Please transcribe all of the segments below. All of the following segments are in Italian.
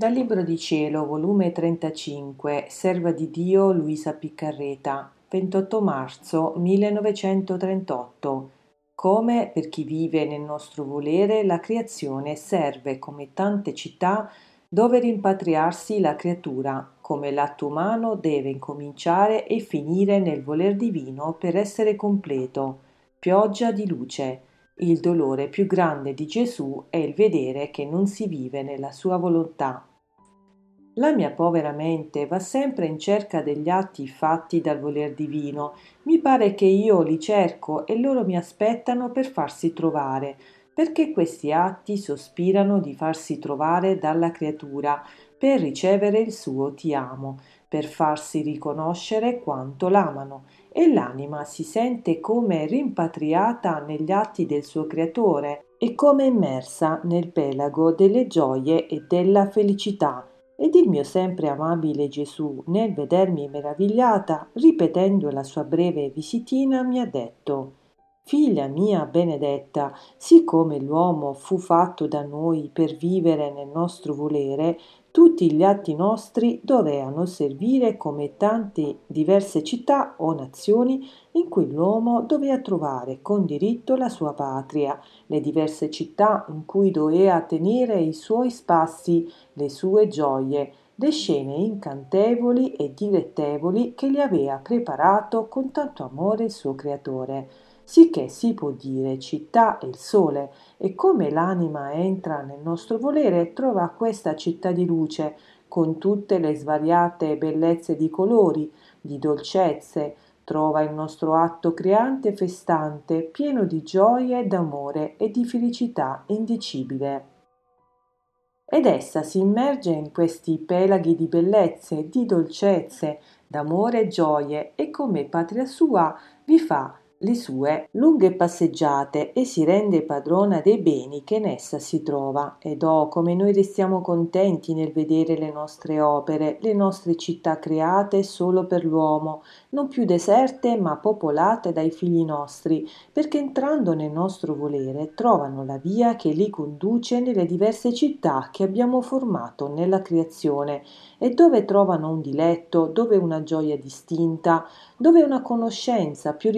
Dal Libro di Cielo, volume 35, Serva di Dio Luisa Piccarreta, 28 marzo 1938. Come per chi vive nel nostro volere, la creazione serve come tante città dove rimpatriarsi la creatura, come l'atto umano deve incominciare e finire nel voler divino per essere completo. Pioggia di luce il dolore più grande di Gesù è il vedere che non si vive nella sua volontà. La mia povera mente va sempre in cerca degli atti fatti dal voler divino. Mi pare che io li cerco e loro mi aspettano per farsi trovare, perché questi atti sospirano di farsi trovare dalla creatura, per ricevere il suo ti amo, per farsi riconoscere quanto l'amano e l'anima si sente come rimpatriata negli atti del suo creatore e come immersa nel pelago delle gioie e della felicità. Ed il mio sempre amabile Gesù, nel vedermi meravigliata, ripetendo la sua breve visitina, mi ha detto Figlia mia benedetta, siccome l'uomo fu fatto da noi per vivere nel nostro volere, tutti gli atti nostri dovevano servire come tante diverse città o nazioni in cui l'uomo doveva trovare con diritto la sua patria, le diverse città in cui doveva tenere i suoi spassi, le sue gioie, le scene incantevoli e dilettevoli che gli aveva preparato con tanto amore il suo creatore. Sicché si può dire città è il sole, e come l'anima entra nel nostro volere, trova questa città di luce, con tutte le svariate bellezze di colori, di dolcezze, trova il nostro atto creante e festante, pieno di gioia e d'amore e di felicità indicibile. Ed essa si immerge in questi pelaghi di bellezze, di dolcezze, d'amore e gioie, e come patria sua vi fa le sue lunghe passeggiate e si rende padrona dei beni che in essa si trova. Ed oh come noi restiamo contenti nel vedere le nostre opere le nostre città create solo per l'uomo non più deserte ma popolate dai figli nostri perché entrando nel nostro volere trovano la via che li conduce nelle diverse città che abbiamo formato nella creazione. E dove trovano un diletto dove una gioia distinta dove una conoscenza più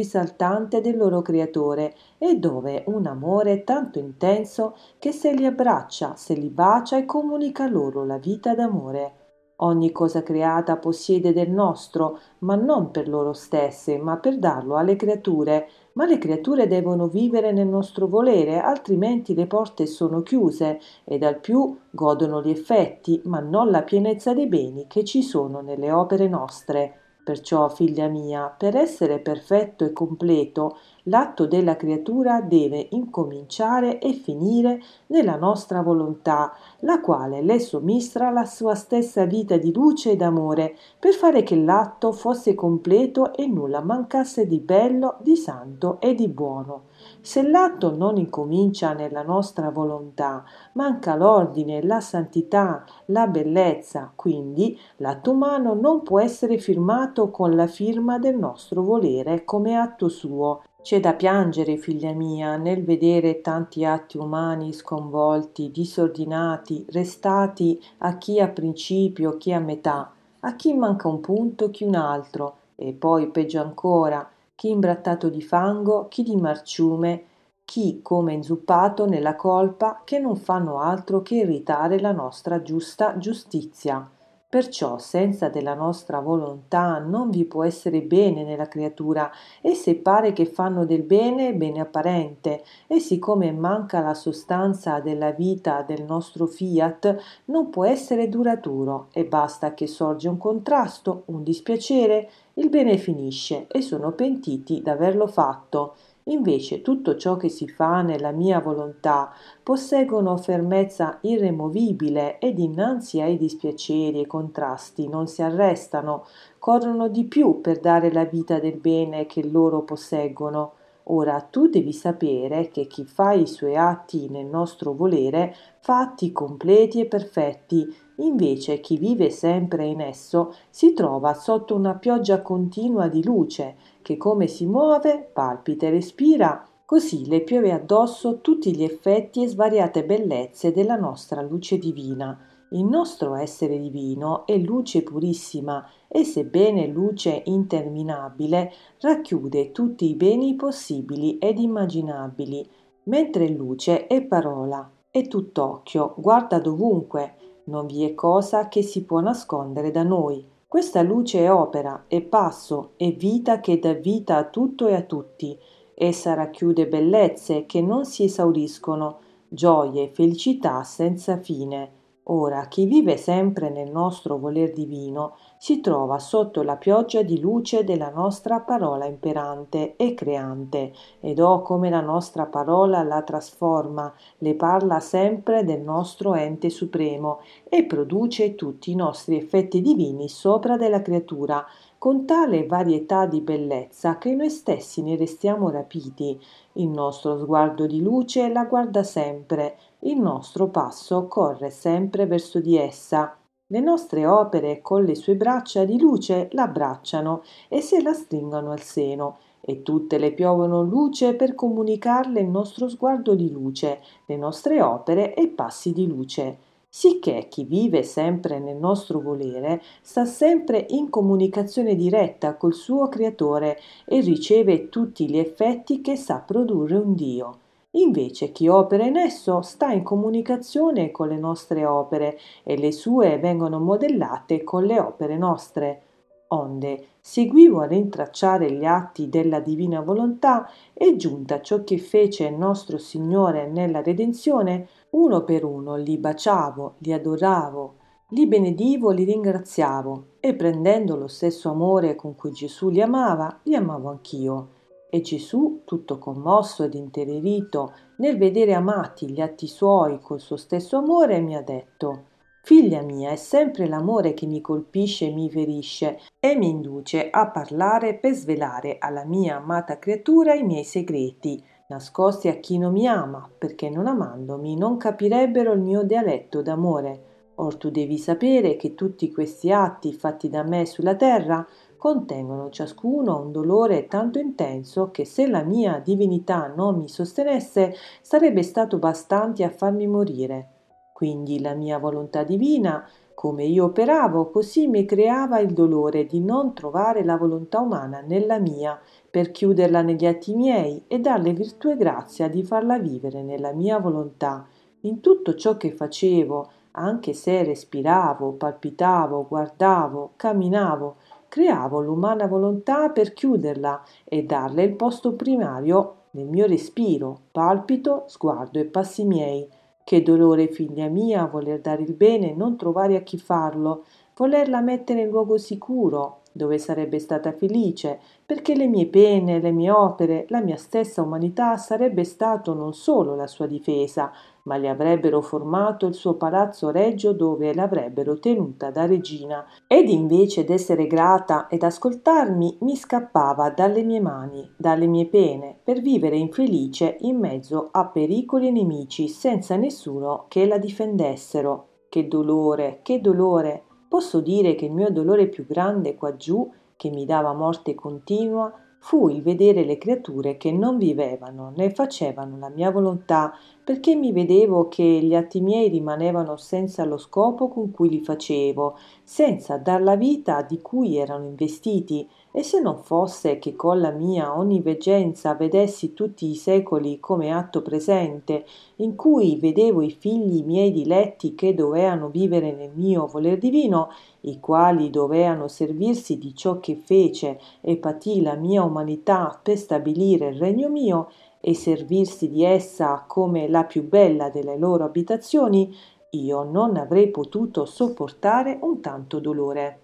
risaltante del loro creatore e dove un amore tanto intenso che se li abbraccia, se li bacia e comunica loro la vita d'amore. Ogni cosa creata possiede del nostro, ma non per loro stesse, ma per darlo alle creature. Ma le creature devono vivere nel nostro volere, altrimenti le porte sono chiuse e dal più godono gli effetti, ma non la pienezza dei beni che ci sono nelle opere nostre. Perciò, figlia mia, per essere perfetto e completo, l'atto della creatura deve incominciare e finire nella nostra volontà, la quale le sommistra la sua stessa vita di luce e d'amore, per fare che l'atto fosse completo e nulla mancasse di bello, di santo e di buono. Se l'atto non incomincia nella nostra volontà, manca l'ordine, la santità, la bellezza, quindi l'atto umano non può essere firmato con la firma del nostro volere come atto suo. C'è da piangere, figlia mia, nel vedere tanti atti umani sconvolti, disordinati, restati a chi a principio, chi a metà, a chi manca un punto, chi un altro, e poi peggio ancora, chi imbrattato di fango, chi di marciume, chi come inzuppato nella colpa che non fanno altro che irritare la nostra giusta giustizia. Perciò senza della nostra volontà non vi può essere bene nella creatura, e se pare che fanno del bene, bene apparente, e siccome manca la sostanza della vita del nostro fiat, non può essere duraturo, e basta che sorge un contrasto, un dispiacere, il bene finisce e sono pentiti d'averlo fatto. Invece tutto ciò che si fa nella mia volontà posseggono fermezza irremovibile ed innanzi ai dispiaceri e contrasti non si arrestano, corrono di più per dare la vita del bene che loro posseggono. Ora tu devi sapere che chi fa i suoi atti nel nostro volere fa atti completi e perfetti, invece chi vive sempre in esso si trova sotto una pioggia continua di luce, che come si muove, palpita e respira, così le piove addosso tutti gli effetti e svariate bellezze della nostra luce divina. Il nostro essere divino è luce purissima e sebbene luce interminabile racchiude tutti i beni possibili ed immaginabili, mentre luce è parola, è tutt'occhio, guarda dovunque, non vi è cosa che si può nascondere da noi. Questa luce è opera, è passo, è vita che dà vita a tutto e a tutti. Essa racchiude bellezze che non si esauriscono, gioie felicità senza fine. Ora chi vive sempre nel nostro voler divino si trova sotto la pioggia di luce della nostra parola imperante e creante, ed oh come la nostra parola la trasforma, le parla sempre del nostro ente supremo e produce tutti i nostri effetti divini sopra della creatura, con tale varietà di bellezza che noi stessi ne restiamo rapiti. Il nostro sguardo di luce la guarda sempre, il nostro passo corre sempre verso di essa. Le nostre opere con le sue braccia di luce l'abbracciano e se la stringono al seno e tutte le piovono luce per comunicarle il nostro sguardo di luce, le nostre opere e passi di luce sicché chi vive sempre nel nostro volere sta sempre in comunicazione diretta col suo creatore e riceve tutti gli effetti che sa produrre un Dio. Invece chi opera in esso sta in comunicazione con le nostre opere e le sue vengono modellate con le opere nostre. Onde seguivo a rintracciare gli atti della divina volontà e giunta ciò che fece il nostro Signore nella redenzione, uno per uno li baciavo, li adoravo, li benedivo, li ringraziavo e prendendo lo stesso amore con cui Gesù li amava, li amavo anch'io. E Gesù, tutto commosso ed intenerito nel vedere amati gli atti suoi col suo stesso amore, mi ha detto Figlia mia, è sempre l'amore che mi colpisce e mi ferisce e mi induce a parlare per svelare alla mia amata creatura i miei segreti, nascosti a chi non mi ama, perché non amandomi non capirebbero il mio dialetto d'amore. Or tu devi sapere che tutti questi atti fatti da me sulla terra contengono ciascuno un dolore tanto intenso che se la mia divinità non mi sostenesse sarebbe stato bastante a farmi morire. Quindi la mia volontà divina, come io operavo, così mi creava il dolore di non trovare la volontà umana nella mia per chiuderla negli atti miei e darle virtù e grazia di farla vivere nella mia volontà. In tutto ciò che facevo, anche se respiravo, palpitavo, guardavo, camminavo, creavo l'umana volontà per chiuderla e darle il posto primario nel mio respiro, palpito, sguardo e passi miei. Che dolore, figlia mia, voler dare il bene e non trovare a chi farlo, volerla mettere in luogo sicuro, dove sarebbe stata felice, perché le mie pene, le mie opere, la mia stessa umanità sarebbe stato non solo la sua difesa, ma le avrebbero formato il suo palazzo regio dove l'avrebbero tenuta da regina, ed invece d'essere grata ed ascoltarmi mi scappava dalle mie mani, dalle mie pene, per vivere infelice in mezzo a pericoli nemici, senza nessuno che la difendessero. Che dolore, che dolore! Posso dire che il mio dolore più grande quaggiù, che mi dava morte continua, fu il vedere le creature che non vivevano né facevano la mia volontà, perché mi vedevo che gli atti miei rimanevano senza lo scopo con cui li facevo, senza dar la vita di cui erano investiti, e se non fosse che con la mia onniveggenza vedessi tutti i secoli come atto presente, in cui vedevo i figli miei diletti che doveano vivere nel mio voler divino, i quali doveano servirsi di ciò che fece e patì la mia umanità per stabilire il regno mio, e servirsi di essa come la più bella delle loro abitazioni, io non avrei potuto sopportare un tanto dolore.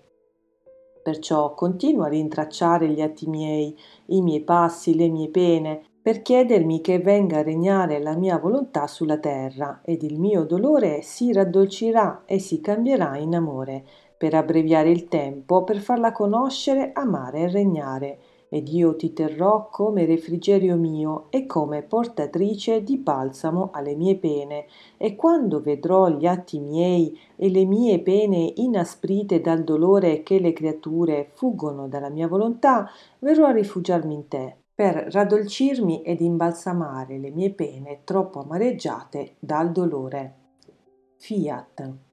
Perciò continuo a rintracciare gli atti miei, i miei passi, le mie pene, per chiedermi che venga a regnare la mia volontà sulla terra, ed il mio dolore si raddolcirà e si cambierà in amore, per abbreviare il tempo, per farla conoscere, amare e regnare, ed io ti terrò come refrigerio mio e come portatrice di balsamo alle mie pene, e quando vedrò gli atti miei e le mie pene inasprite dal dolore che le creature fuggono dalla mia volontà, verrò a rifugiarmi in te, per raddolcirmi ed imbalsamare le mie pene troppo amareggiate dal dolore. Fiat.